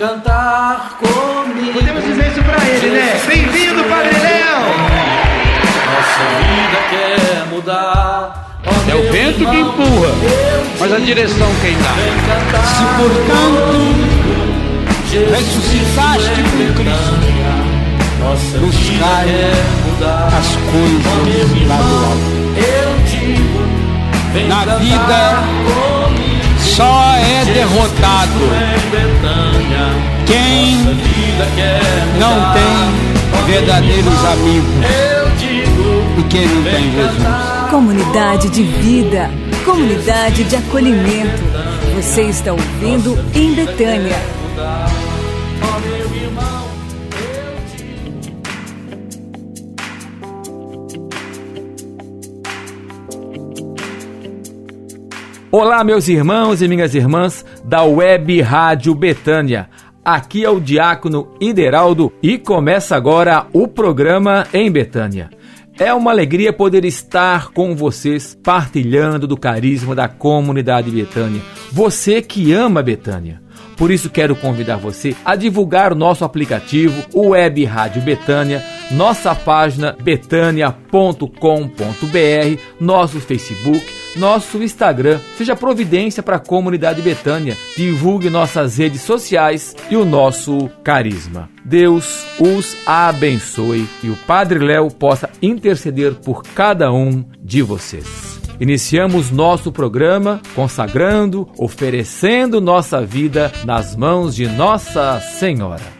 cantar comigo. Podemos dizer isso pra ele, né? Bem-vindo, Padre Léo! Nossa vida quer mudar. É o vento que empurra, mas a direção quem dá. Se portanto ressuscitaste com Cristo, buscai as coisas lá do alto. Na vida só é derrotado quem não tem verdadeiros amigos e quem não tem Jesus. Comunidade de vida, comunidade de acolhimento. Você está ouvindo em Betânia. Olá, meus irmãos e minhas irmãs da Web Rádio Betânia. Aqui é o Diácono Ideraldo e começa agora o programa em Betânia. É uma alegria poder estar com vocês partilhando do carisma da comunidade Betânia. Você que ama Betânia. Por isso quero convidar você a divulgar o nosso aplicativo, o Web Rádio Betânia, nossa página betânia.com.br, nosso Facebook, nosso Instagram. Seja providência para a comunidade Betânia. Divulgue nossas redes sociais e o nosso carisma. Deus os abençoe e o Padre Léo possa interceder por cada um de vocês. Iniciamos nosso programa consagrando, oferecendo nossa vida nas mãos de Nossa Senhora.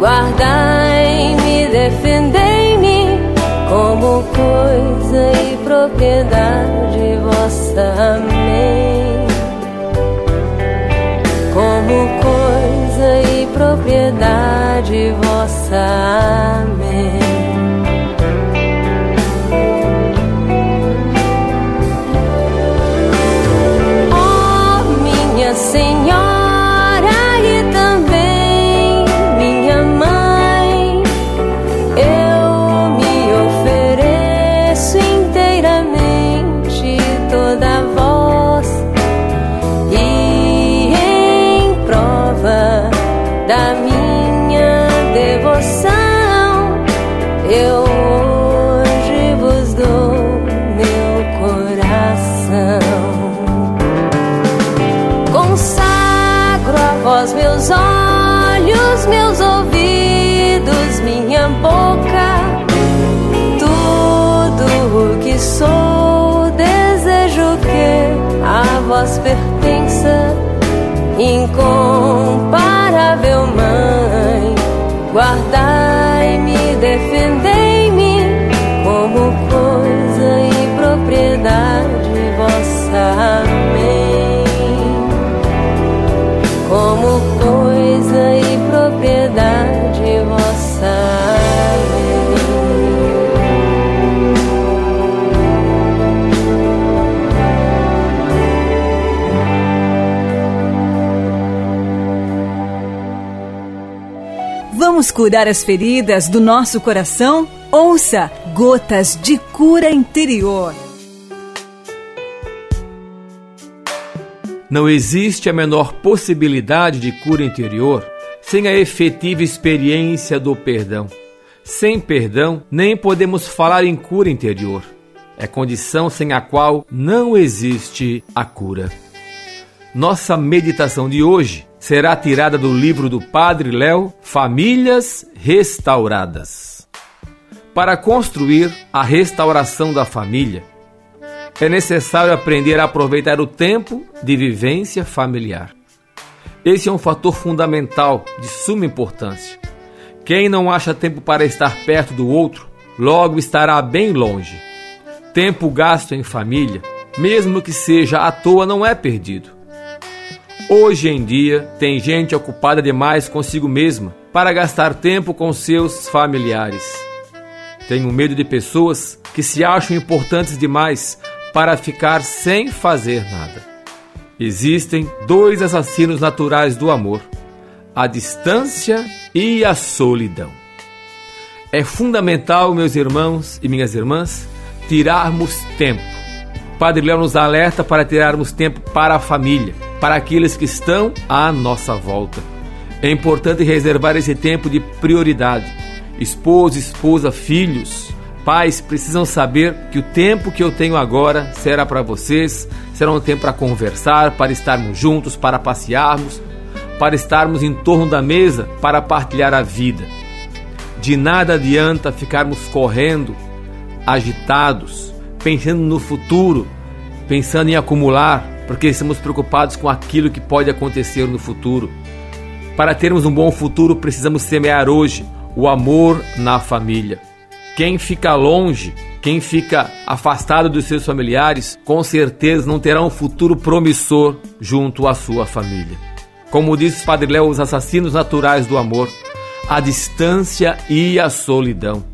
Guardai-me, defendei-me como coisa e propriedade vossa. Amém. Como coisa e propriedade vossa. Amém. Guardai-me, Vamos curar as feridas do nosso coração? Ouça Gotas de Cura Interior. Não existe a menor possibilidade de cura interior sem a efetiva experiência do perdão. Sem perdão, nem podemos falar em cura interior. é condição sem a qual não existe a cura. Nossa meditação de hoje será tirada do livro do Padre Léo, Famílias Restauradas. Para construir a restauração da família, é necessário aprender a aproveitar o tempo de vivência familiar. Esse é um fator fundamental de suma importância. Quem não acha tempo para estar perto do outro, logo estará bem longe. Tempo gasto em família, mesmo que seja à toa, não é perdido. Hoje em dia, tem gente ocupada demais consigo mesma para gastar tempo com seus familiares. Tenho medo de pessoas que se acham importantes demais para ficar sem fazer nada. Existem dois assassinos naturais do amor: a distância e a solidão. É fundamental, meus irmãos e minhas irmãs, tirarmos tempo. Padre Léo nos alerta para tirarmos tempo para a família, para aqueles que estão à nossa volta. É importante reservar esse tempo de prioridade. Esposo, esposa, filhos, pais precisam saber que o tempo que eu tenho agora será para vocês, será um tempo para conversar, para estarmos juntos, para passearmos, para estarmos em torno da mesa, para partilhar a vida. De nada adianta ficarmos correndo, agitados, pensando no futuro, pensando em acumular, porque estamos preocupados com aquilo que pode acontecer no futuro. Para termos um bom futuro, precisamos semear hoje o amor na família. Quem fica longe, quem fica afastado dos seus familiares, com certeza não terá um futuro promissor junto à sua família. Como diz Padre Léo, os assassinos naturais do amor, a distância e a solidão.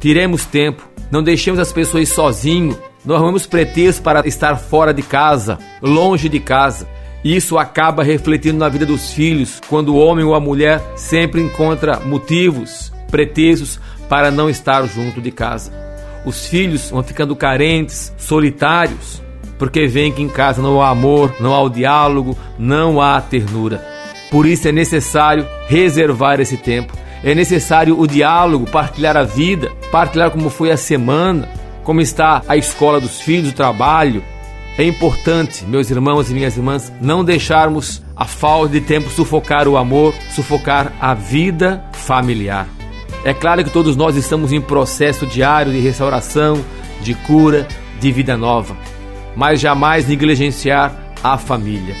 Tiremos tempo, não deixemos as pessoas sozinhos, não arrumemos pretextos para estar fora de casa, longe de casa. Isso acaba refletindo na vida dos filhos, quando o homem ou a mulher sempre encontra motivos, pretextos para não estar junto de casa. Os filhos vão ficando carentes, solitários, porque veem que em casa não há amor, não há o diálogo, não há ternura. Por isso é necessário reservar esse tempo. É necessário o diálogo, partilhar a vida, partilhar como foi a semana, como está a escola dos filhos, o trabalho. É importante, meus irmãos e minhas irmãs, não deixarmos a falta de tempo sufocar o amor, sufocar a vida familiar. É claro que todos nós estamos em processo diário de restauração, de cura, de vida nova mas jamais negligenciar a família.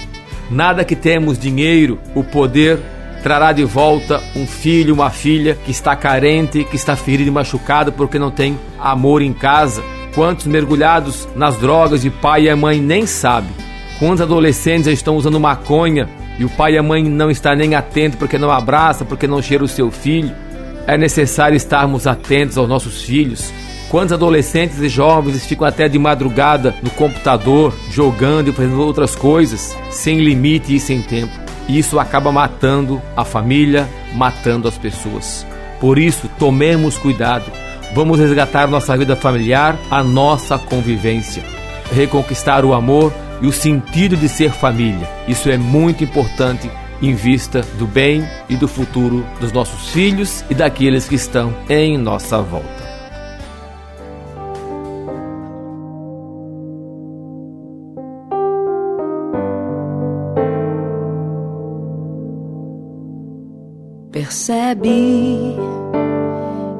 Nada que temos dinheiro, o poder, trará de volta um filho, uma filha que está carente, que está ferido e machucado porque não tem amor em casa. Quantos mergulhados nas drogas de pai e mãe nem sabem. Quantos adolescentes estão usando maconha e o pai e a mãe não está nem atento porque não abraça, porque não cheira o seu filho. É necessário estarmos atentos aos nossos filhos, Quantos adolescentes e jovens ficam até de madrugada no computador, jogando e fazendo outras coisas, sem limite e sem tempo. Isso acaba matando a família, matando as pessoas. Por isso, tomemos cuidado. Vamos resgatar nossa vida familiar, a nossa convivência, reconquistar o amor e o sentido de ser família. Isso é muito importante em vista do bem e do futuro dos nossos filhos e daqueles que estão em nossa volta. Percebe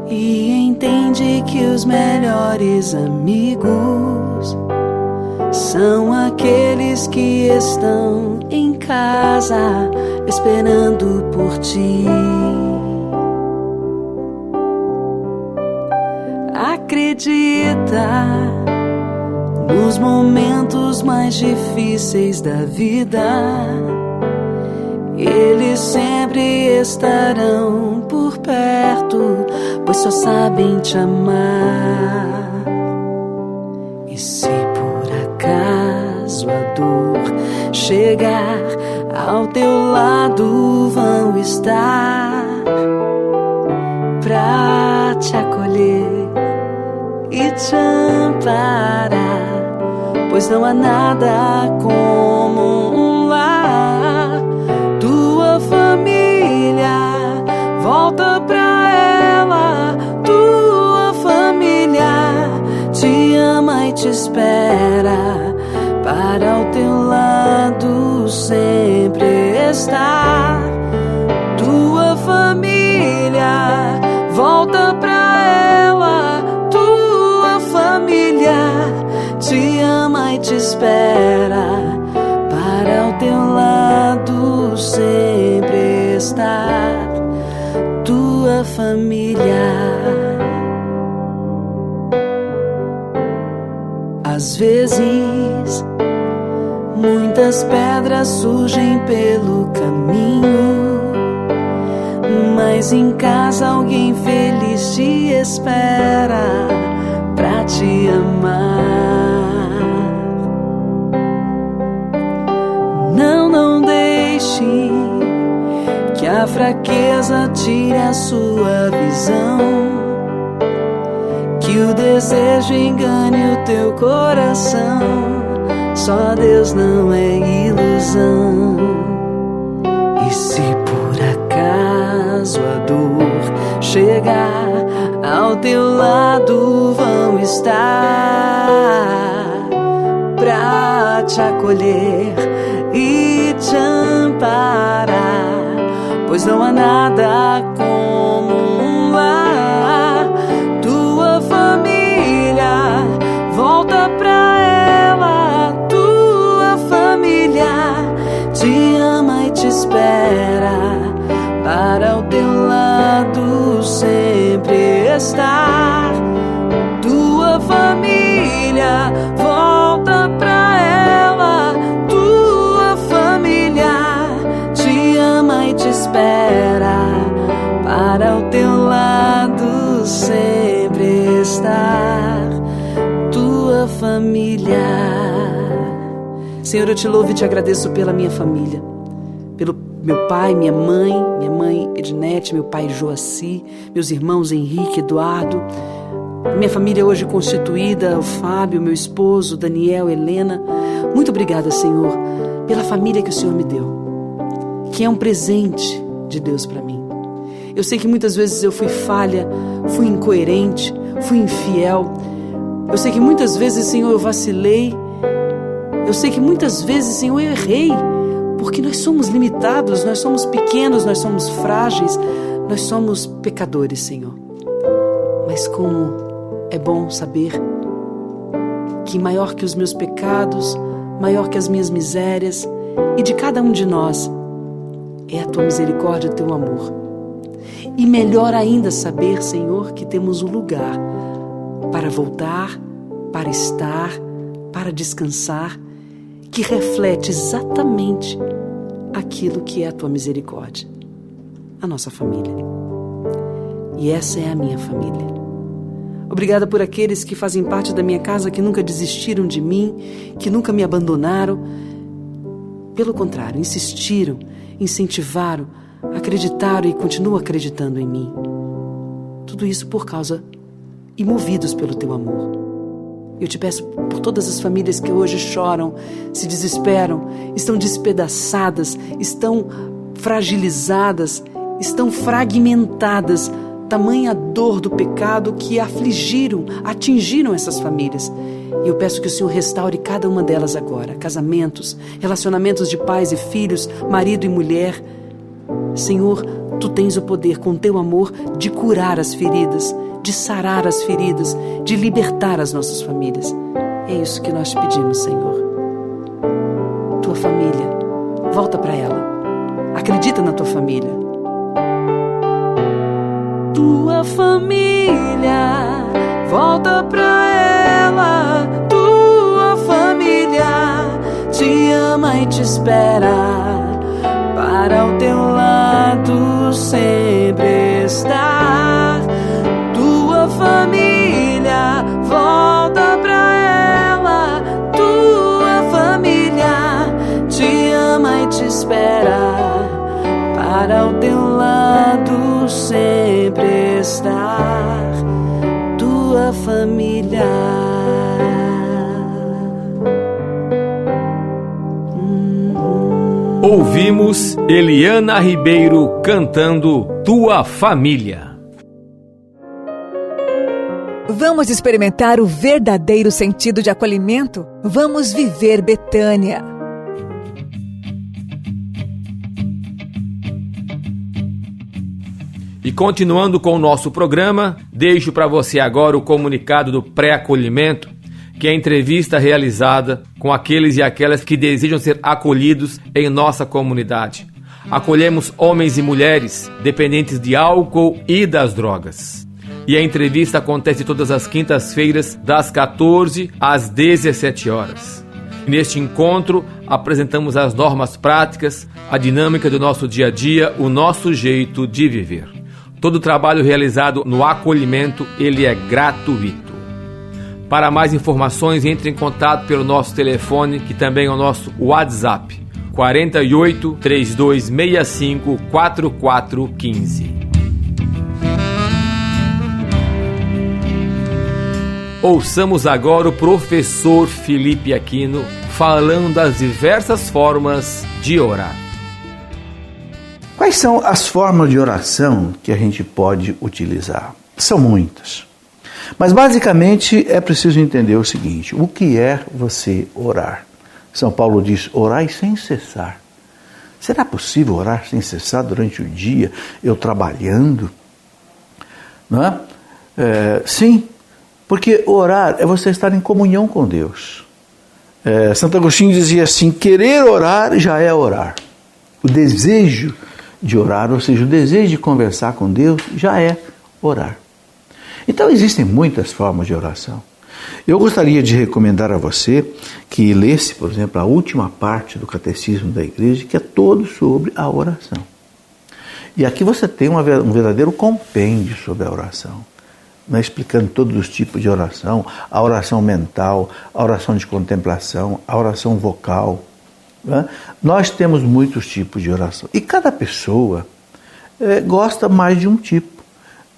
e entende que os melhores amigos são aqueles que estão em casa esperando por ti. Acredita nos momentos mais difíceis da vida eles sempre estarão por perto, pois só sabem te amar. E se por acaso a dor chegar ao teu lado, vão estar pra te acolher e te amparar, pois não há nada como espera para ao teu lado sempre estar. Tua família volta pra ela, tua família te ama e te espera para ao teu lado sempre estar. Tua família Às vezes, muitas pedras surgem pelo caminho, mas em casa alguém feliz te espera pra te amar. Não, não deixe que a fraqueza tire a sua visão que o desejo engane o teu coração. Só Deus não é ilusão. E se por acaso a dor chegar ao teu lado, vão estar pra te acolher e te amparar, pois não há nada espera para o teu lado sempre estar. Tua família, volta pra ela. Tua família te ama e te espera para o teu lado sempre estar. Tua família. Senhor, eu te louvo e te agradeço pela minha família, meu pai, minha mãe, minha mãe Ednete, meu pai Joaci, meus irmãos Henrique, Eduardo, minha família hoje constituída, o Fábio, meu esposo, Daniel, Helena. Muito obrigada, Senhor, pela família que o Senhor me deu, que é um presente de Deus para mim. Eu sei que muitas vezes eu fui falha, fui incoerente, fui infiel. Eu sei que muitas vezes, Senhor, eu vacilei. Eu sei que muitas vezes, Senhor, eu errei, porque nós somos limitados, nós somos pequenos, nós somos frágeis, nós somos pecadores, Senhor. Mas como é bom saber que maior que os meus pecados, maior que as minhas misérias e de cada um de nós é a tua misericórdia e o teu amor. E melhor ainda saber, Senhor, que temos um lugar para voltar, para estar, para descansar, que reflete exatamente aquilo que é a tua misericórdia, a nossa família. E essa é a minha família. Obrigada por aqueles que fazem parte da minha casa, que nunca desistiram de mim, que nunca me abandonaram. Pelo contrário, insistiram, incentivaram, acreditaram e continuam acreditando em mim. Tudo isso por causa e movidos pelo teu amor. Eu te peço por todas as famílias que hoje choram, se desesperam, estão despedaçadas, estão fragilizadas, estão fragmentadas, tamanha dor do pecado que afligiram, atingiram essas famílias. E eu peço que o Senhor restaure cada uma delas agora. Casamentos, relacionamentos de pais e filhos, marido e mulher. Senhor, tu tens o poder, com teu amor, de curar as feridas, de sarar as feridas, de libertar as nossas famílias. É isso que nós te pedimos, Senhor. Tua família, volta para ela. Acredita na tua família. Tua família, volta pra ela. Tua família te ama e te espera para o teu lado sempre estar. Tua família, volta pra ela. Tua família te ama e te espera para o teu lado sempre estar. Tua família. Ouvimos Eliana Ribeiro cantando Tua Família. Vamos experimentar o verdadeiro sentido de acolhimento? Vamos viver Betânia. E continuando com o nosso programa, deixo para você agora o comunicado do pré-acolhimento, que é a entrevista realizada com aqueles e aquelas que desejam ser acolhidos em nossa comunidade. Acolhemos homens e mulheres dependentes de álcool e das drogas. E a entrevista acontece todas as quintas-feiras, das 14 às 17 horas. Neste encontro, apresentamos as normas práticas, a dinâmica do nosso dia a dia, o nosso jeito de viver. Todo o trabalho realizado no acolhimento, ele é gratuito. Para mais informações, entre em contato pelo nosso telefone, que também é o nosso WhatsApp, 48 3265 4415. Ouçamos agora o professor Felipe Aquino falando das diversas formas de orar. Quais são as formas de oração que a gente pode utilizar? São muitas. Mas basicamente é preciso entender o seguinte: o que é você orar? São Paulo diz: orai sem cessar. Será possível orar sem cessar durante o dia, eu trabalhando? Não é? é sim, porque orar é você estar em comunhão com Deus. É, Santo Agostinho dizia assim: querer orar já é orar. O desejo de orar, ou seja, o desejo de conversar com Deus, já é orar. Então existem muitas formas de oração. Eu gostaria de recomendar a você que lesse, por exemplo, a última parte do Catecismo da Igreja, que é todo sobre a oração. E aqui você tem um verdadeiro compêndio sobre a oração, né, explicando todos os tipos de oração: a oração mental, a oração de contemplação, a oração vocal, né? Nós temos muitos tipos de oração e cada pessoa é, gosta mais de um tipo,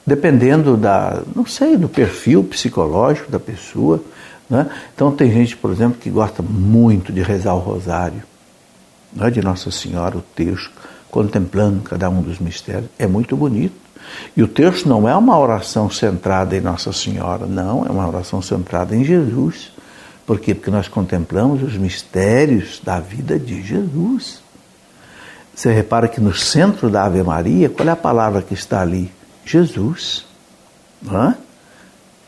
dependendo da, não sei, do perfil psicológico da pessoa. Né? Então tem gente, por exemplo, que gosta muito de rezar o rosário, né? de Nossa Senhora, o texto, contemplando cada um dos mistérios. É muito bonito. E o texto não é uma oração centrada em Nossa Senhora, não, é uma oração centrada em Jesus. Por quê? Porque nós contemplamos os mistérios da vida de Jesus. Você repara que no centro da Ave Maria, qual é a palavra que está ali? Jesus. É?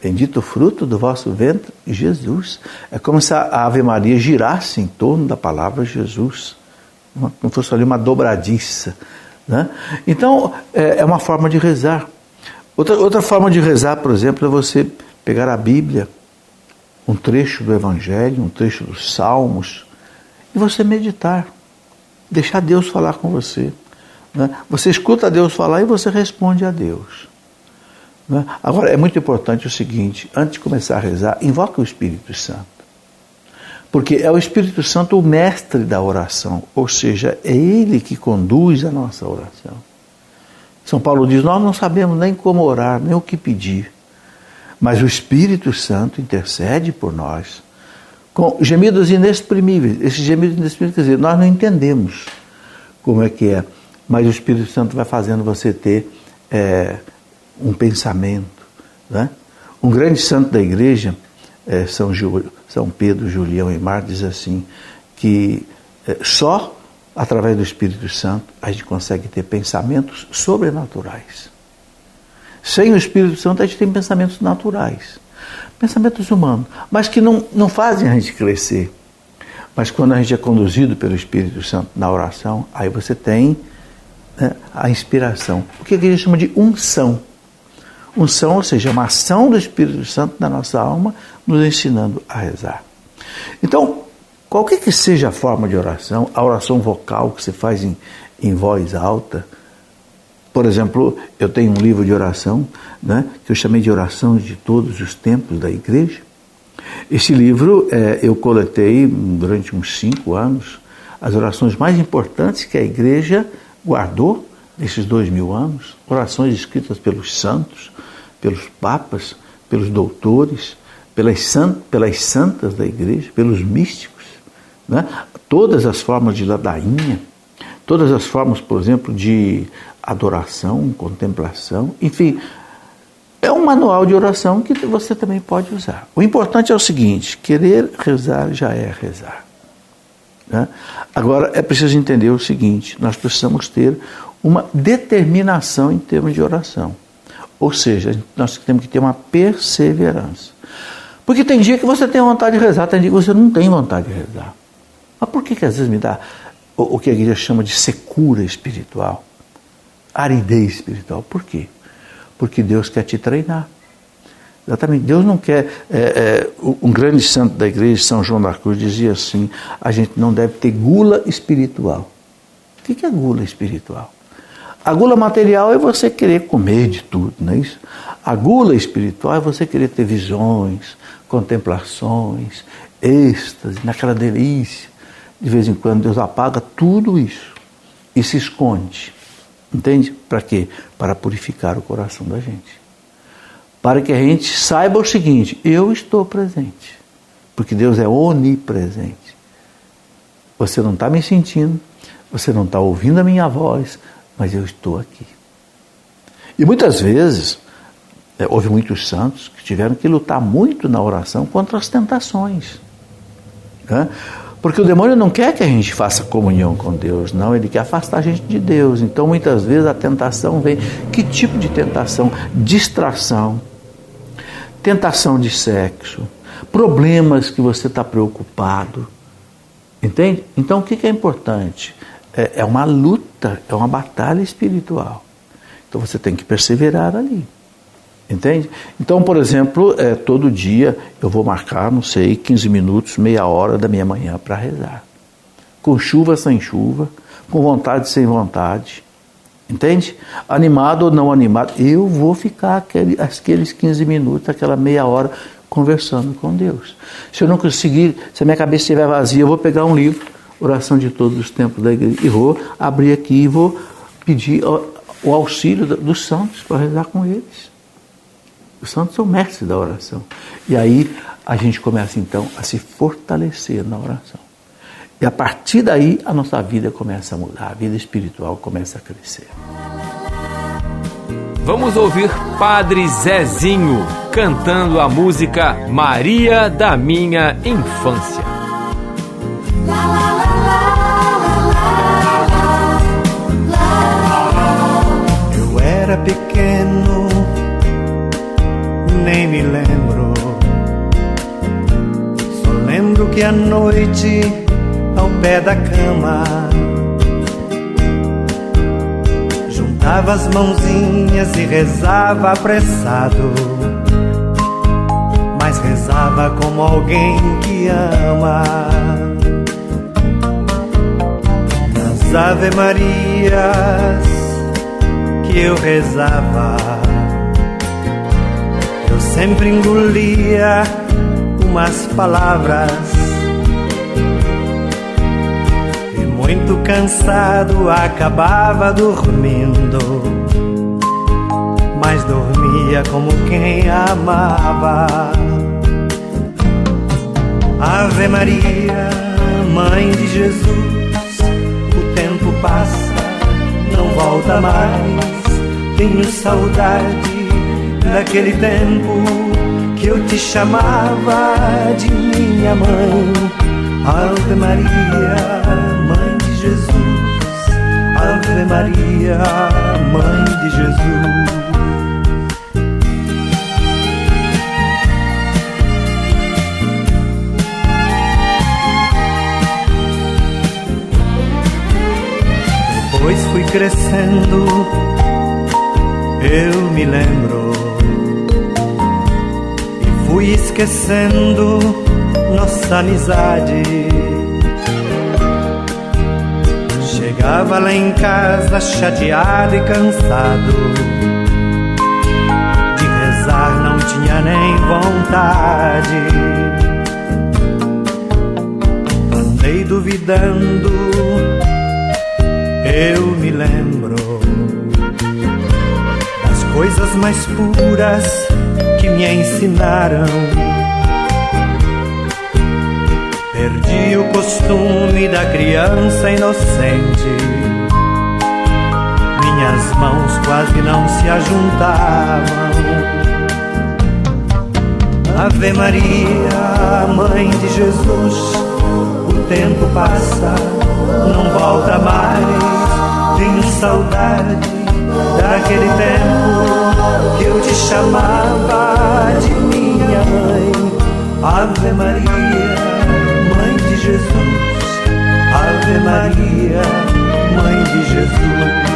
Bendito o fruto do vosso ventre, Jesus. É como se a Ave Maria girasse em torno da palavra Jesus. Como fosse ali uma dobradiça. Né? Então, é, é uma forma de rezar. Outra, outra forma de rezar, por exemplo, é você pegar a Bíblia um trecho do Evangelho, um trecho dos Salmos, e você meditar, deixar Deus falar com você. Né? Você escuta Deus falar e você responde a Deus. Né? Agora, é muito importante o seguinte: antes de começar a rezar, invoque o Espírito Santo. Porque é o Espírito Santo o mestre da oração, ou seja, é ele que conduz a nossa oração. São Paulo diz: Nós não sabemos nem como orar, nem o que pedir mas o Espírito Santo intercede por nós com gemidos inexprimíveis. Esses gemidos inexprimíveis, quer dizer, nós não entendemos como é que é, mas o Espírito Santo vai fazendo você ter é, um pensamento. Né? Um grande santo da igreja, é, São, Ju, São Pedro, Julião e Mar, diz assim, que é, só através do Espírito Santo a gente consegue ter pensamentos sobrenaturais. Sem o Espírito Santo, a gente tem pensamentos naturais, pensamentos humanos, mas que não, não fazem a gente crescer. Mas quando a gente é conduzido pelo Espírito Santo na oração, aí você tem né, a inspiração. O que a gente chama de unção. Unção, ou seja, uma ação do Espírito Santo na nossa alma, nos ensinando a rezar. Então, qualquer que seja a forma de oração, a oração vocal que você faz em, em voz alta, por exemplo, eu tenho um livro de oração, né, que eu chamei de Orações de Todos os Tempos da Igreja. Esse livro é, eu coletei durante uns cinco anos as orações mais importantes que a Igreja guardou nesses dois mil anos, orações escritas pelos santos, pelos papas, pelos doutores, pelas, pelas santas da Igreja, pelos místicos, né? todas as formas de ladainha, todas as formas, por exemplo, de adoração, contemplação, enfim, é um manual de oração que você também pode usar. O importante é o seguinte: querer rezar já é rezar. Né? Agora é preciso entender o seguinte: nós precisamos ter uma determinação em termos de oração. Ou seja, nós temos que ter uma perseverança. Porque tem dia que você tem vontade de rezar, tem dia que você não tem vontade de rezar. Mas por que, que às vezes me dá o, o que a igreja chama de secura espiritual? Aridez espiritual. Por quê? Porque Deus quer te treinar. Exatamente. Deus não quer. É, é, um grande santo da igreja, São João da Cruz, dizia assim: a gente não deve ter gula espiritual. O que é gula espiritual? A gula material é você querer comer de tudo, não é isso? A gula espiritual é você querer ter visões, contemplações, êxtase, naquela delícia. De vez em quando Deus apaga tudo isso e se esconde. Entende? Para quê? Para purificar o coração da gente. Para que a gente saiba o seguinte: eu estou presente. Porque Deus é onipresente. Você não está me sentindo, você não está ouvindo a minha voz, mas eu estou aqui. E muitas vezes, é, houve muitos santos que tiveram que lutar muito na oração contra as tentações. Né? Porque o demônio não quer que a gente faça comunhão com Deus, não, ele quer afastar a gente de Deus. Então, muitas vezes, a tentação vem. Que tipo de tentação? Distração, tentação de sexo, problemas que você está preocupado. Entende? Então, o que é importante? É, é uma luta, é uma batalha espiritual. Então você tem que perseverar ali. Entende? Então, por exemplo, é, todo dia eu vou marcar, não sei, 15 minutos, meia hora da minha manhã para rezar. Com chuva, sem chuva, com vontade, sem vontade. Entende? Animado ou não animado, eu vou ficar aquele, aqueles 15 minutos, aquela meia hora conversando com Deus. Se eu não conseguir, se a minha cabeça estiver vazia, eu vou pegar um livro oração de todos os tempos da igreja. E vou abrir aqui e vou pedir o auxílio dos santos para rezar com eles. Os santos são mestres da oração. E aí a gente começa então a se fortalecer na oração. E a partir daí a nossa vida começa a mudar, a vida espiritual começa a crescer. Vamos ouvir Padre Zezinho cantando a música Maria da Minha Infância. era pequeno, nem me lembro. Só lembro que à noite, ao pé da cama, juntava as mãozinhas e rezava apressado. Mas rezava como alguém que ama. Nas Ave Marias eu rezava, eu sempre engolia umas palavras. E muito cansado acabava dormindo, mas dormia como quem amava. Ave Maria, Mãe de Jesus, o tempo passa, não volta mais tenho saudade daquele tempo que eu te chamava de minha mãe. Ave Maria, Mãe de Jesus. Ave Maria, Mãe de Jesus. Depois fui crescendo eu me lembro e fui esquecendo nossa amizade. Chegava lá em casa chateado e cansado. De rezar não tinha nem vontade. Andei duvidando, eu me lembro coisas mais puras que me ensinaram. Perdi o costume da criança inocente. Minhas mãos quase não se ajuntavam. Ave Maria, Mãe de Jesus, o tempo passa, não volta mais Tenho saudade daquele tempo que eu te chamava de minha mãe. Ave Maria, Mãe de Jesus. Ave Maria, Mãe de Jesus.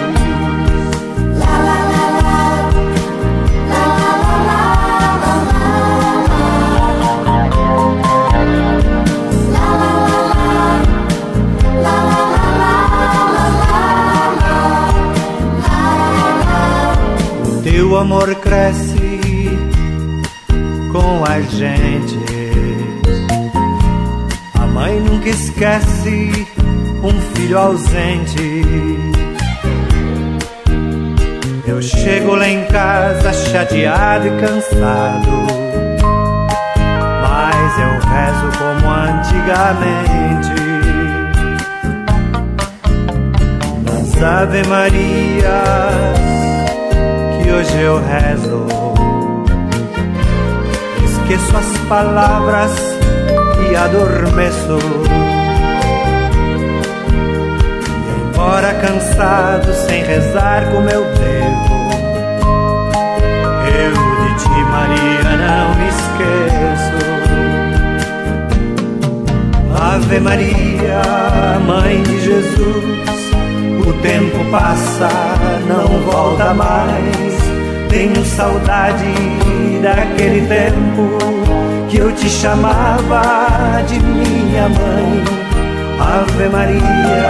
Teu amor cresce com a gente. A mãe nunca esquece um filho ausente. Eu chego lá em casa chateado e cansado. Mas eu rezo como antigamente. Nas Ave Marias hoje eu rezo. Esqueço as palavras e adormeço. E embora cansado, sem rezar como eu devo, eu de ti, Maria, não me esqueço. Ave Maria, Mãe de Jesus. O tempo passa, não volta mais. Tenho saudade daquele tempo que eu te chamava de minha mãe. Ave Maria,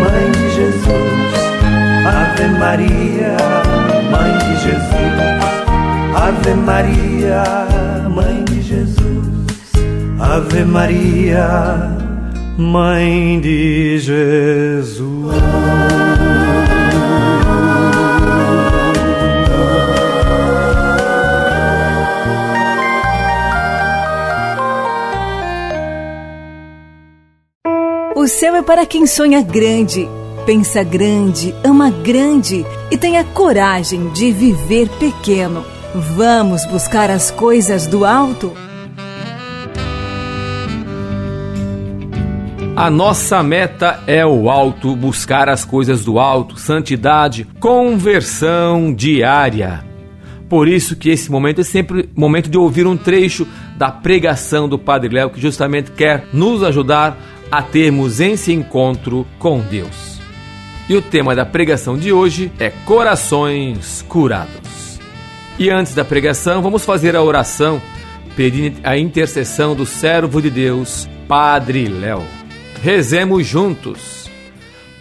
Mãe de Jesus. Ave Maria, Mãe de Jesus. Ave Maria, Mãe de Jesus. Ave Maria, Mãe de Jesus. O céu é para quem sonha grande, pensa grande, ama grande e tem a coragem de viver pequeno. Vamos buscar as coisas do alto? A nossa meta é o alto, buscar as coisas do alto, santidade, conversão diária. Por isso que esse momento é sempre momento de ouvir um trecho da pregação do Padre Léo, que justamente quer nos ajudar a termos esse encontro com Deus. E o tema da pregação de hoje é Corações Curados. E antes da pregação, vamos fazer a oração pedindo a intercessão do servo de Deus, Padre Léo. Rezemos juntos.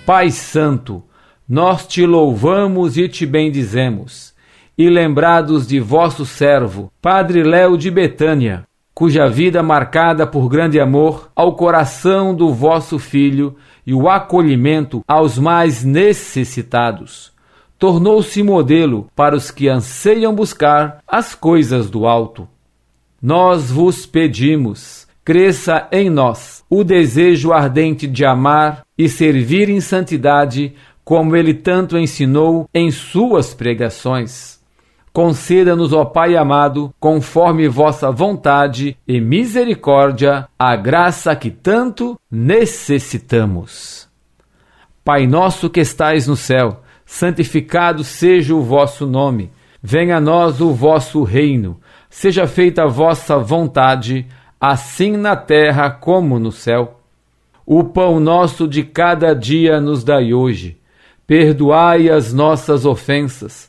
Pai Santo, nós te louvamos e te bendizemos, e lembrados de vosso servo, Padre Léo de Betânia, cuja vida marcada por grande amor ao coração do vosso Filho e o acolhimento aos mais necessitados, tornou-se modelo para os que anseiam buscar as coisas do alto. Nós vos pedimos, cresça em nós o desejo ardente de amar e servir em santidade, como ele tanto ensinou em suas pregações. Conceda-nos, ó Pai amado, conforme vossa vontade e misericórdia, a graça que tanto necessitamos. Pai nosso que estais no céu, santificado seja o vosso nome. Venha a nós o vosso reino. Seja feita a vossa vontade, assim na terra como no céu. O pão nosso de cada dia nos dai hoje. Perdoai as nossas ofensas,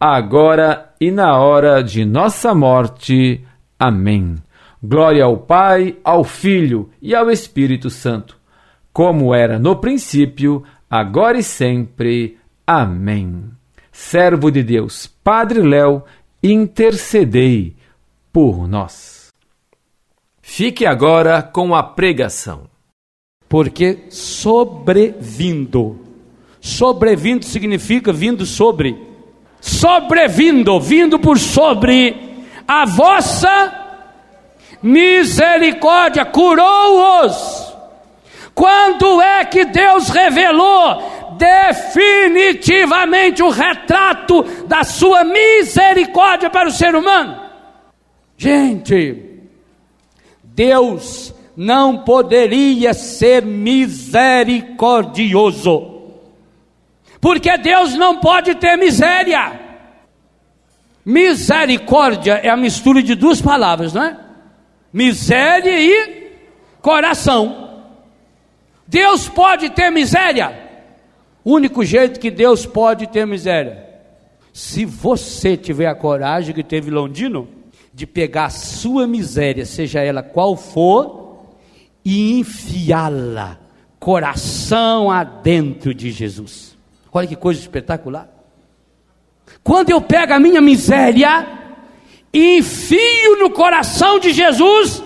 agora e na hora de nossa morte. Amém. Glória ao Pai, ao Filho e ao Espírito Santo, como era no princípio, agora e sempre. Amém. Servo de Deus, Padre Léo, intercedei por nós. Fique agora com a pregação. Porque sobrevindo. Sobrevindo significa vindo sobre. Sobrevindo, vindo por sobre a vossa misericórdia, curou-os. Quando é que Deus revelou definitivamente o retrato da sua misericórdia para o ser humano? Gente, Deus não poderia ser misericordioso, porque Deus não pode ter miséria. Misericórdia é a mistura de duas palavras, não é? Miséria e coração. Deus pode ter miséria? O único jeito que Deus pode ter miséria. Se você tiver a coragem que teve Londino, de pegar a sua miséria, seja ela qual for, e enfiá-la coração adentro de Jesus. Olha que coisa espetacular. Quando eu pego a minha miséria e enfio no coração de Jesus,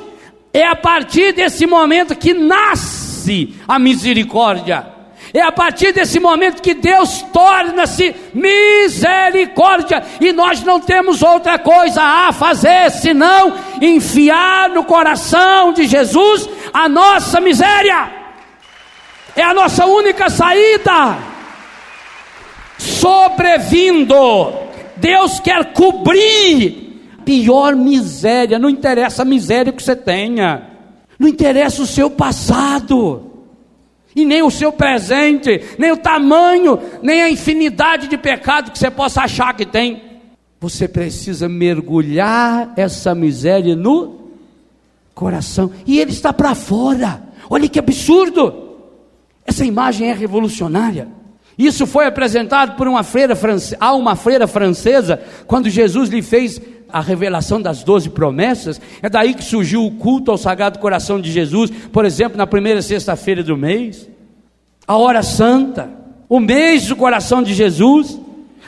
é a partir desse momento que nasce a misericórdia. É a partir desse momento que Deus torna-se misericórdia, e nós não temos outra coisa a fazer senão enfiar no coração de Jesus a nossa miséria. É a nossa única saída. Sobrevindo, Deus quer cobrir pior miséria, não interessa a miséria que você tenha, não interessa o seu passado e nem o seu presente, nem o tamanho, nem a infinidade de pecado que você possa achar que tem. Você precisa mergulhar essa miséria no coração, e ele está para fora. Olha que absurdo! Essa imagem é revolucionária. Isso foi apresentado por uma freira francesa, a uma freira francesa, quando Jesus lhe fez a revelação das doze promessas, é daí que surgiu o culto ao Sagrado Coração de Jesus, por exemplo, na primeira sexta-feira do mês, a hora santa, o mês do coração de Jesus,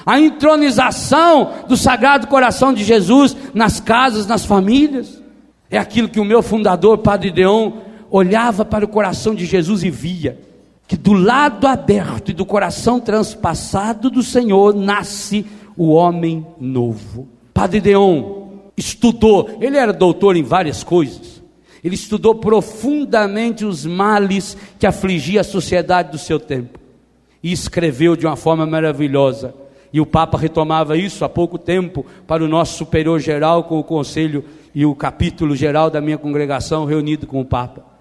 a entronização do Sagrado Coração de Jesus nas casas, nas famílias, é aquilo que o meu fundador, Padre Deon, olhava para o coração de Jesus e via que do lado aberto e do coração transpassado do Senhor nasce o homem novo. Padre Deon estudou, ele era doutor em várias coisas. Ele estudou profundamente os males que afligia a sociedade do seu tempo e escreveu de uma forma maravilhosa. E o Papa retomava isso há pouco tempo para o nosso superior geral com o conselho e o capítulo geral da minha congregação reunido com o Papa.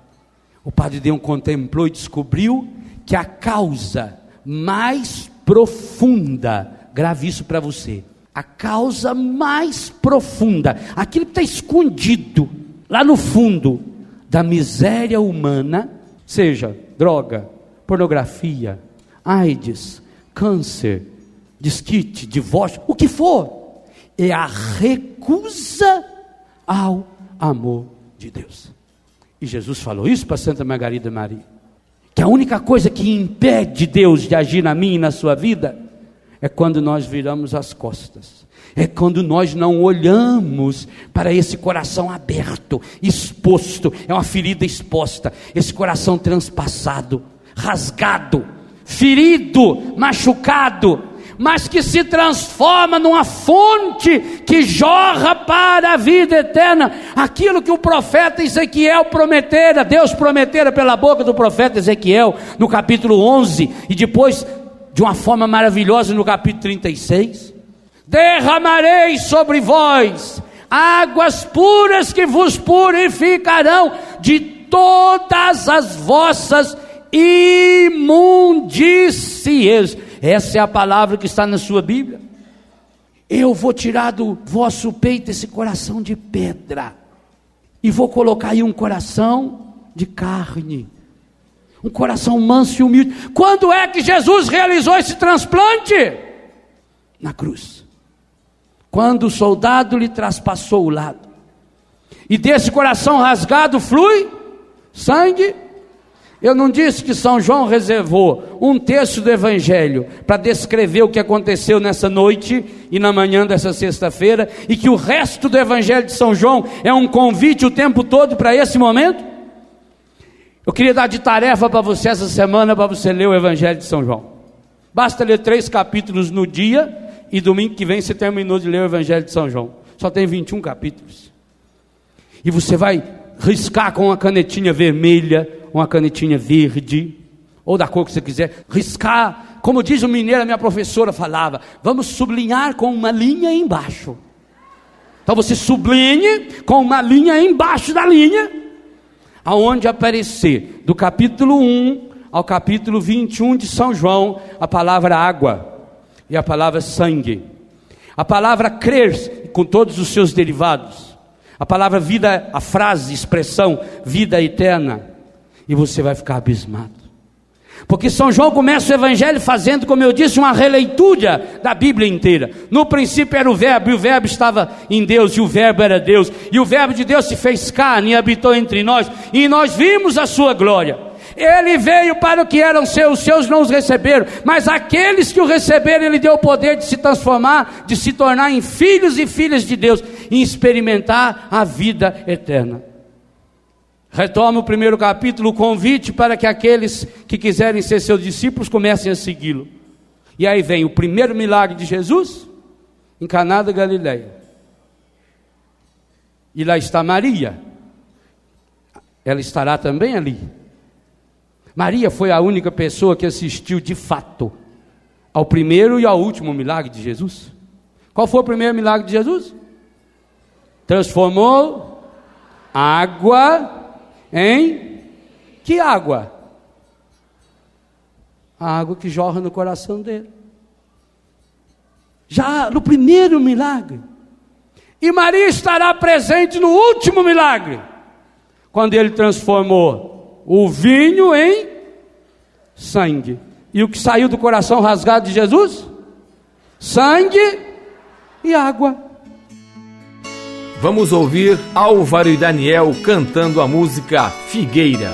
O Padre Deon contemplou e descobriu que a causa mais profunda, grave isso para você, a causa mais profunda, aquilo que está escondido lá no fundo da miséria humana, seja droga, pornografia, AIDS, câncer, desquite, divórcio, o que for, é a recusa ao amor de Deus. E Jesus falou isso para Santa Margarida Maria. Que a única coisa que impede Deus de agir na minha e na sua vida é quando nós viramos as costas. É quando nós não olhamos para esse coração aberto, exposto, é uma ferida exposta, esse coração transpassado, rasgado, ferido, machucado, mas que se transforma numa fonte que jorra para a vida eterna. Aquilo que o profeta Ezequiel prometera, Deus prometera pela boca do profeta Ezequiel, no capítulo 11, e depois de uma forma maravilhosa no capítulo 36. Derramarei sobre vós águas puras que vos purificarão de todas as vossas imundícies. Essa é a palavra que está na sua Bíblia. Eu vou tirar do vosso peito esse coração de pedra e vou colocar aí um coração de carne um coração manso e humilde. Quando é que Jesus realizou esse transplante? Na cruz. Quando o soldado lhe traspassou o lado. E desse coração rasgado flui sangue. Eu não disse que São João reservou um terço do Evangelho para descrever o que aconteceu nessa noite e na manhã dessa sexta-feira, e que o resto do Evangelho de São João é um convite o tempo todo para esse momento? Eu queria dar de tarefa para você essa semana para você ler o Evangelho de São João. Basta ler três capítulos no dia e domingo que vem você terminou de ler o Evangelho de São João. Só tem 21 capítulos. E você vai riscar com uma canetinha vermelha, uma canetinha verde, ou da cor que você quiser, riscar, como diz o mineiro, a minha professora falava, vamos sublinhar com uma linha embaixo. Então você sublinhe com uma linha embaixo da linha, aonde aparecer do capítulo 1 ao capítulo 21 de São João, a palavra água e a palavra sangue. A palavra crer com todos os seus derivados. A palavra vida, a frase, expressão, vida eterna. E você vai ficar abismado. Porque São João começa o evangelho fazendo, como eu disse, uma releitura da Bíblia inteira. No princípio era o Verbo, e o Verbo estava em Deus, e o Verbo era Deus. E o Verbo de Deus se fez carne e habitou entre nós, e nós vimos a sua glória. Ele veio para o que eram seus, seus não os receberam, mas aqueles que o receberam, ele deu o poder de se transformar, de se tornar em filhos e filhas de Deus, e experimentar a vida eterna. Retoma o primeiro capítulo, o convite para que aqueles que quiserem ser seus discípulos comecem a segui-lo. E aí vem o primeiro milagre de Jesus em Caná da Galileia. E lá está Maria. Ela estará também ali. Maria foi a única pessoa que assistiu de fato ao primeiro e ao último milagre de Jesus. Qual foi o primeiro milagre de Jesus? Transformou água em que água? A água que jorra no coração dele. Já no primeiro milagre. E Maria estará presente no último milagre, quando ele transformou o vinho em sangue. E o que saiu do coração rasgado de Jesus? Sangue e água. Vamos ouvir Álvaro e Daniel cantando a música Figueira.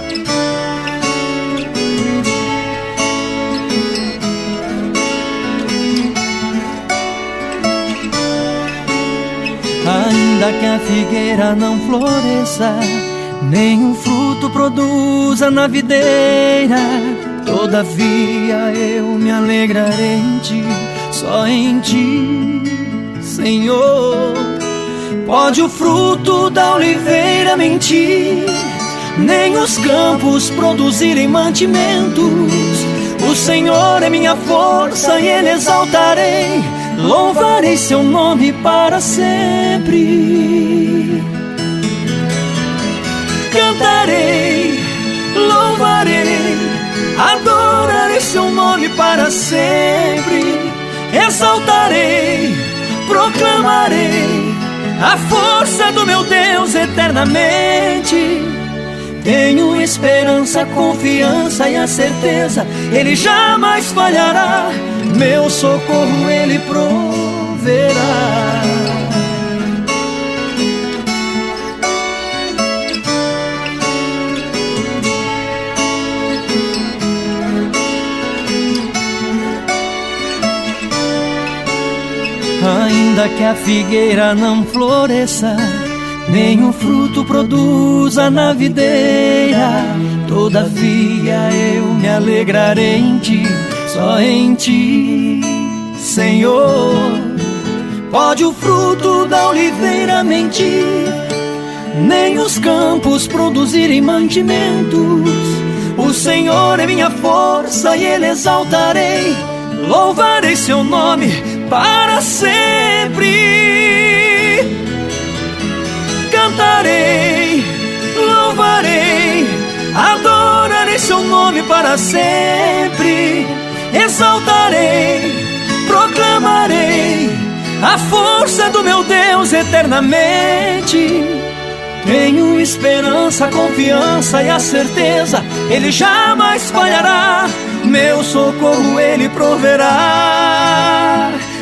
Ainda que a figueira não floresça, nenhum fruto produza na videira, todavia eu me alegrarei em ti, só em ti, Senhor. Pode o fruto da oliveira mentir, nem os campos produzirem mantimentos. O Senhor é minha força e Ele exaltarei, louvarei seu nome para sempre. Cantarei, louvarei, adorarei seu nome para sempre. Exaltarei, proclamarei a força do meu Deus eternamente. Tenho esperança, confiança e a certeza, Ele jamais falhará. Meu socorro Ele proverá. Ainda que a figueira não floresça, nem o fruto produza na videira, todavia eu me alegrarei em ti, só em ti, Senhor. Pode o fruto da oliveira mentir, nem os campos produzirem mantimentos. O Senhor é minha força e Ele exaltarei, louvarei seu nome para sempre. Cantarei, louvarei, adorarei seu nome para sempre. Exaltarei, proclamarei a força do meu Deus eternamente. Tenho esperança, confiança e a certeza, Ele jamais falhará. Meu socorro Ele proverá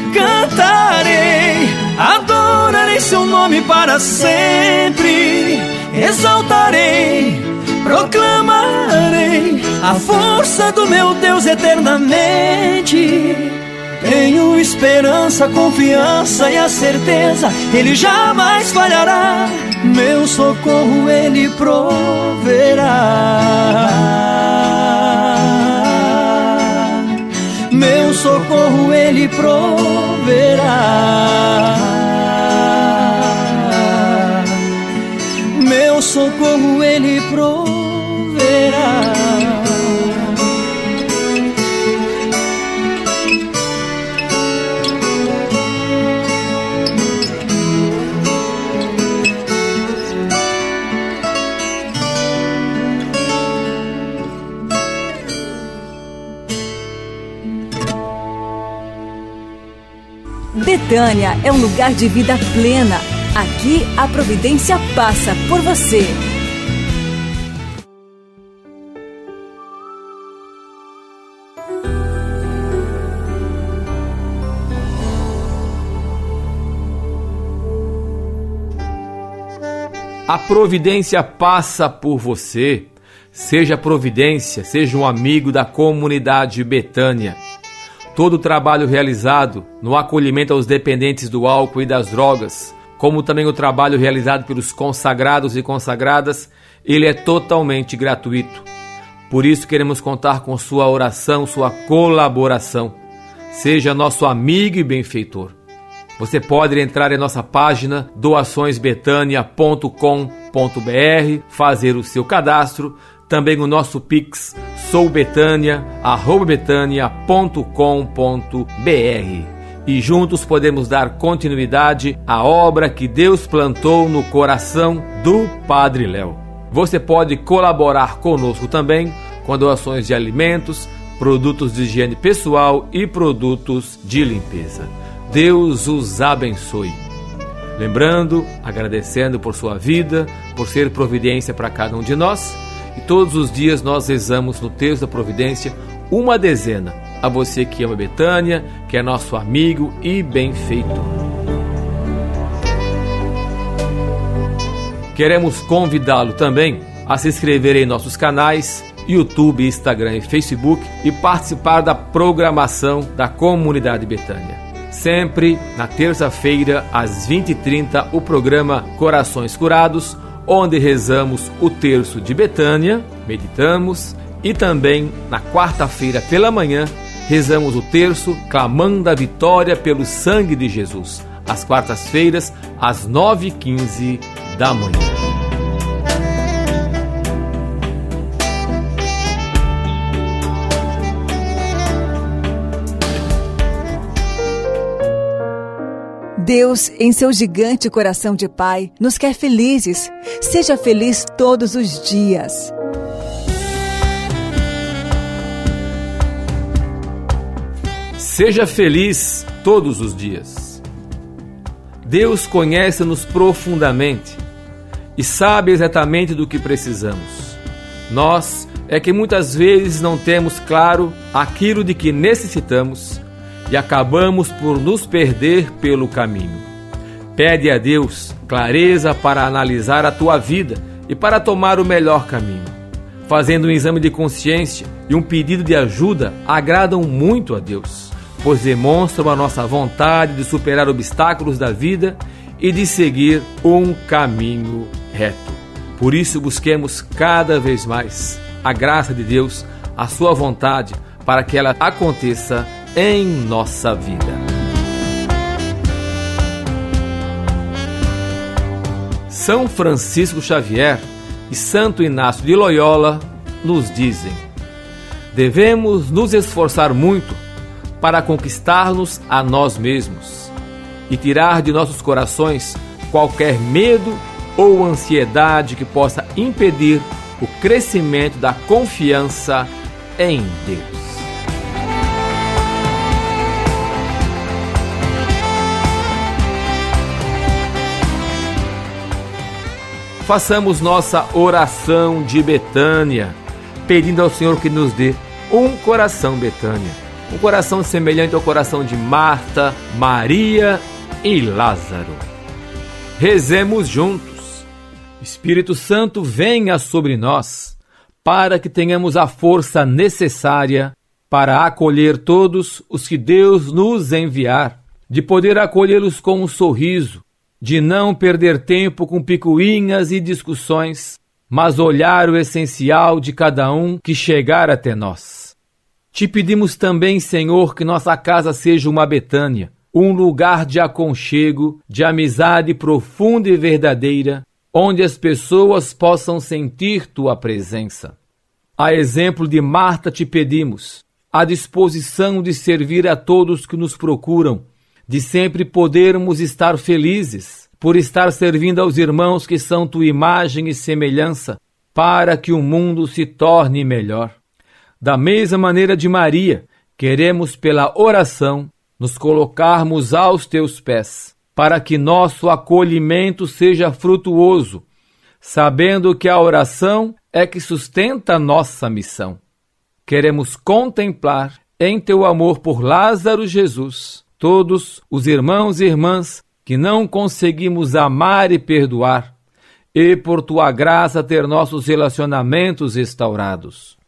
cantarei, adorarei seu nome para sempre, exaltarei, proclamarei a força do meu Deus eternamente. Tenho esperança, confiança e a certeza, Ele jamais falhará. Meu socorro Ele proverá. Meu socorro ele proverá. Meu socorro ele proverá. Betânia é um lugar de vida plena. Aqui a providência passa por você. A providência passa por você. Seja providência, seja um amigo da comunidade Betânia. Todo o trabalho realizado no acolhimento aos dependentes do álcool e das drogas, como também o trabalho realizado pelos consagrados e consagradas, ele é totalmente gratuito. Por isso queremos contar com sua oração, sua colaboração. Seja nosso amigo e benfeitor. Você pode entrar em nossa página doaçõesbetania.com.br, fazer o seu cadastro, também o nosso Pix soubetania@betania.com.br. E juntos podemos dar continuidade à obra que Deus plantou no coração do Padre Léo. Você pode colaborar conosco também com doações de alimentos, produtos de higiene pessoal e produtos de limpeza. Deus os abençoe. Lembrando, agradecendo por sua vida, por ser providência para cada um de nós e todos os dias nós rezamos no texto da providência uma dezena a você que ama Betânia, que é nosso amigo e benfeitor. Queremos convidá-lo também a se inscrever em nossos canais YouTube, Instagram e Facebook e participar da programação da comunidade Betânia. Sempre na terça-feira, às 20h30, o programa Corações Curados onde rezamos o terço de Betânia, meditamos, e também na quarta-feira pela manhã rezamos o terço clamando a vitória pelo sangue de Jesus, às quartas-feiras, às 9h15 da manhã. Deus, em seu gigante coração de Pai, nos quer felizes. Seja feliz todos os dias. Seja feliz todos os dias. Deus conhece-nos profundamente e sabe exatamente do que precisamos. Nós é que muitas vezes não temos claro aquilo de que necessitamos e acabamos por nos perder pelo caminho. Pede a Deus clareza para analisar a tua vida e para tomar o melhor caminho. Fazendo um exame de consciência e um pedido de ajuda agradam muito a Deus, pois demonstram a nossa vontade de superar obstáculos da vida e de seguir um caminho reto. Por isso, busquemos cada vez mais a graça de Deus, a sua vontade, para que ela aconteça em nossa vida. São Francisco Xavier e Santo Inácio de Loyola nos dizem: devemos nos esforçar muito para conquistar-nos a nós mesmos e tirar de nossos corações qualquer medo ou ansiedade que possa impedir o crescimento da confiança em Deus. Façamos nossa oração de Betânia, pedindo ao Senhor que nos dê um coração Betânia, um coração semelhante ao coração de Marta, Maria e Lázaro. Rezemos juntos. Espírito Santo, venha sobre nós, para que tenhamos a força necessária para acolher todos os que Deus nos enviar, de poder acolhê-los com um sorriso, de não perder tempo com picuinhas e discussões, mas olhar o essencial de cada um que chegar até nós. Te pedimos também, Senhor, que nossa casa seja uma Betânia, um lugar de aconchego, de amizade profunda e verdadeira, onde as pessoas possam sentir tua presença. A exemplo de Marta, te pedimos a disposição de servir a todos que nos procuram, de sempre podermos estar felizes por estar servindo aos irmãos que são tua imagem e semelhança, para que o mundo se torne melhor. Da mesma maneira de Maria, queremos pela oração nos colocarmos aos teus pés, para que nosso acolhimento seja frutuoso, sabendo que a oração é que sustenta nossa missão. Queremos contemplar em teu amor por Lázaro Jesus todos os irmãos e irmãs que não conseguimos amar e perdoar, e por tua graça ter nossos relacionamentos restaurados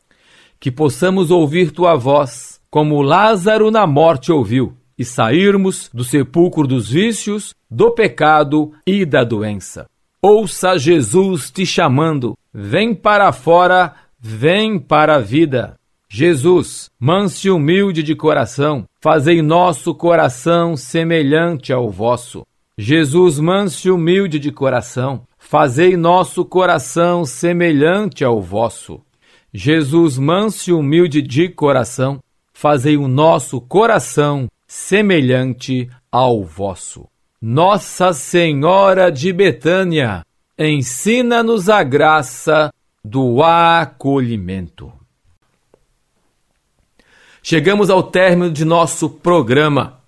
que possamos ouvir tua voz, como Lázaro na morte ouviu, e sairmos do sepulcro dos vícios, do pecado e da doença. Ouça Jesus te chamando, vem para fora, vem para a vida. Jesus, manso e humilde de coração, fazei nosso coração semelhante ao vosso. Jesus, manso e humilde de coração, fazei nosso coração semelhante ao vosso. Jesus, manso e humilde de coração, fazei o nosso coração semelhante ao vosso. Nossa Senhora de Betânia, ensina-nos a graça do acolhimento. Chegamos ao término de nosso programa.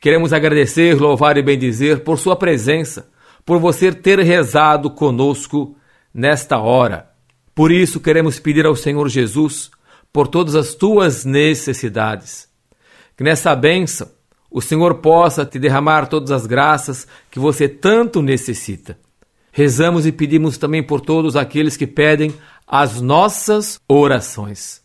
Queremos agradecer, louvar e bendizer por sua presença, por você ter rezado conosco nesta hora. Por isso queremos pedir ao Senhor Jesus por todas as tuas necessidades. Que nessa bênção o Senhor possa te derramar todas as graças que você tanto necessita. Rezamos e pedimos também por todos aqueles que pedem as nossas orações.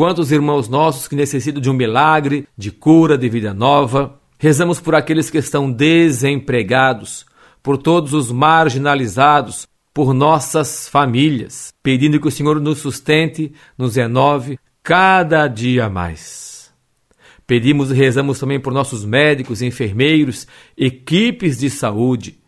Quantos irmãos nossos que necessitam de um milagre, de cura, de vida nova. Rezamos por aqueles que estão desempregados, por todos os marginalizados, por nossas famílias, pedindo que o Senhor nos sustente, nos renove cada dia mais. Pedimos e rezamos também por nossos médicos, enfermeiros, equipes de saúde.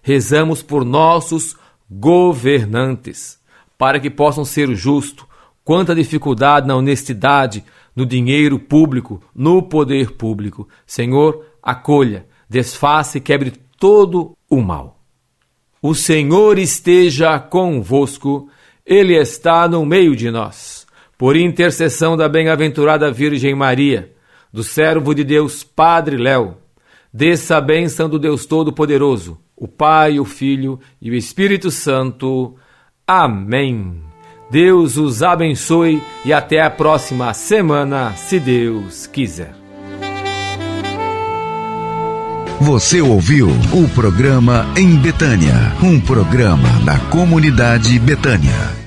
Rezamos por nossos governantes, para que possam ser justos. Quanta dificuldade na honestidade, no dinheiro público, no poder público. Senhor, acolha, desfaça e quebre todo o mal. O Senhor esteja convosco, Ele está no meio de nós. Por intercessão da bem-aventurada Virgem Maria, do servo de Deus Padre Léo, desça a bênção do Deus Todo-Poderoso, o Pai, o Filho e o Espírito Santo. Amém. Deus os abençoe e até a próxima semana, se Deus quiser. Você ouviu o programa Em Betânia, um programa da comunidade Betânia.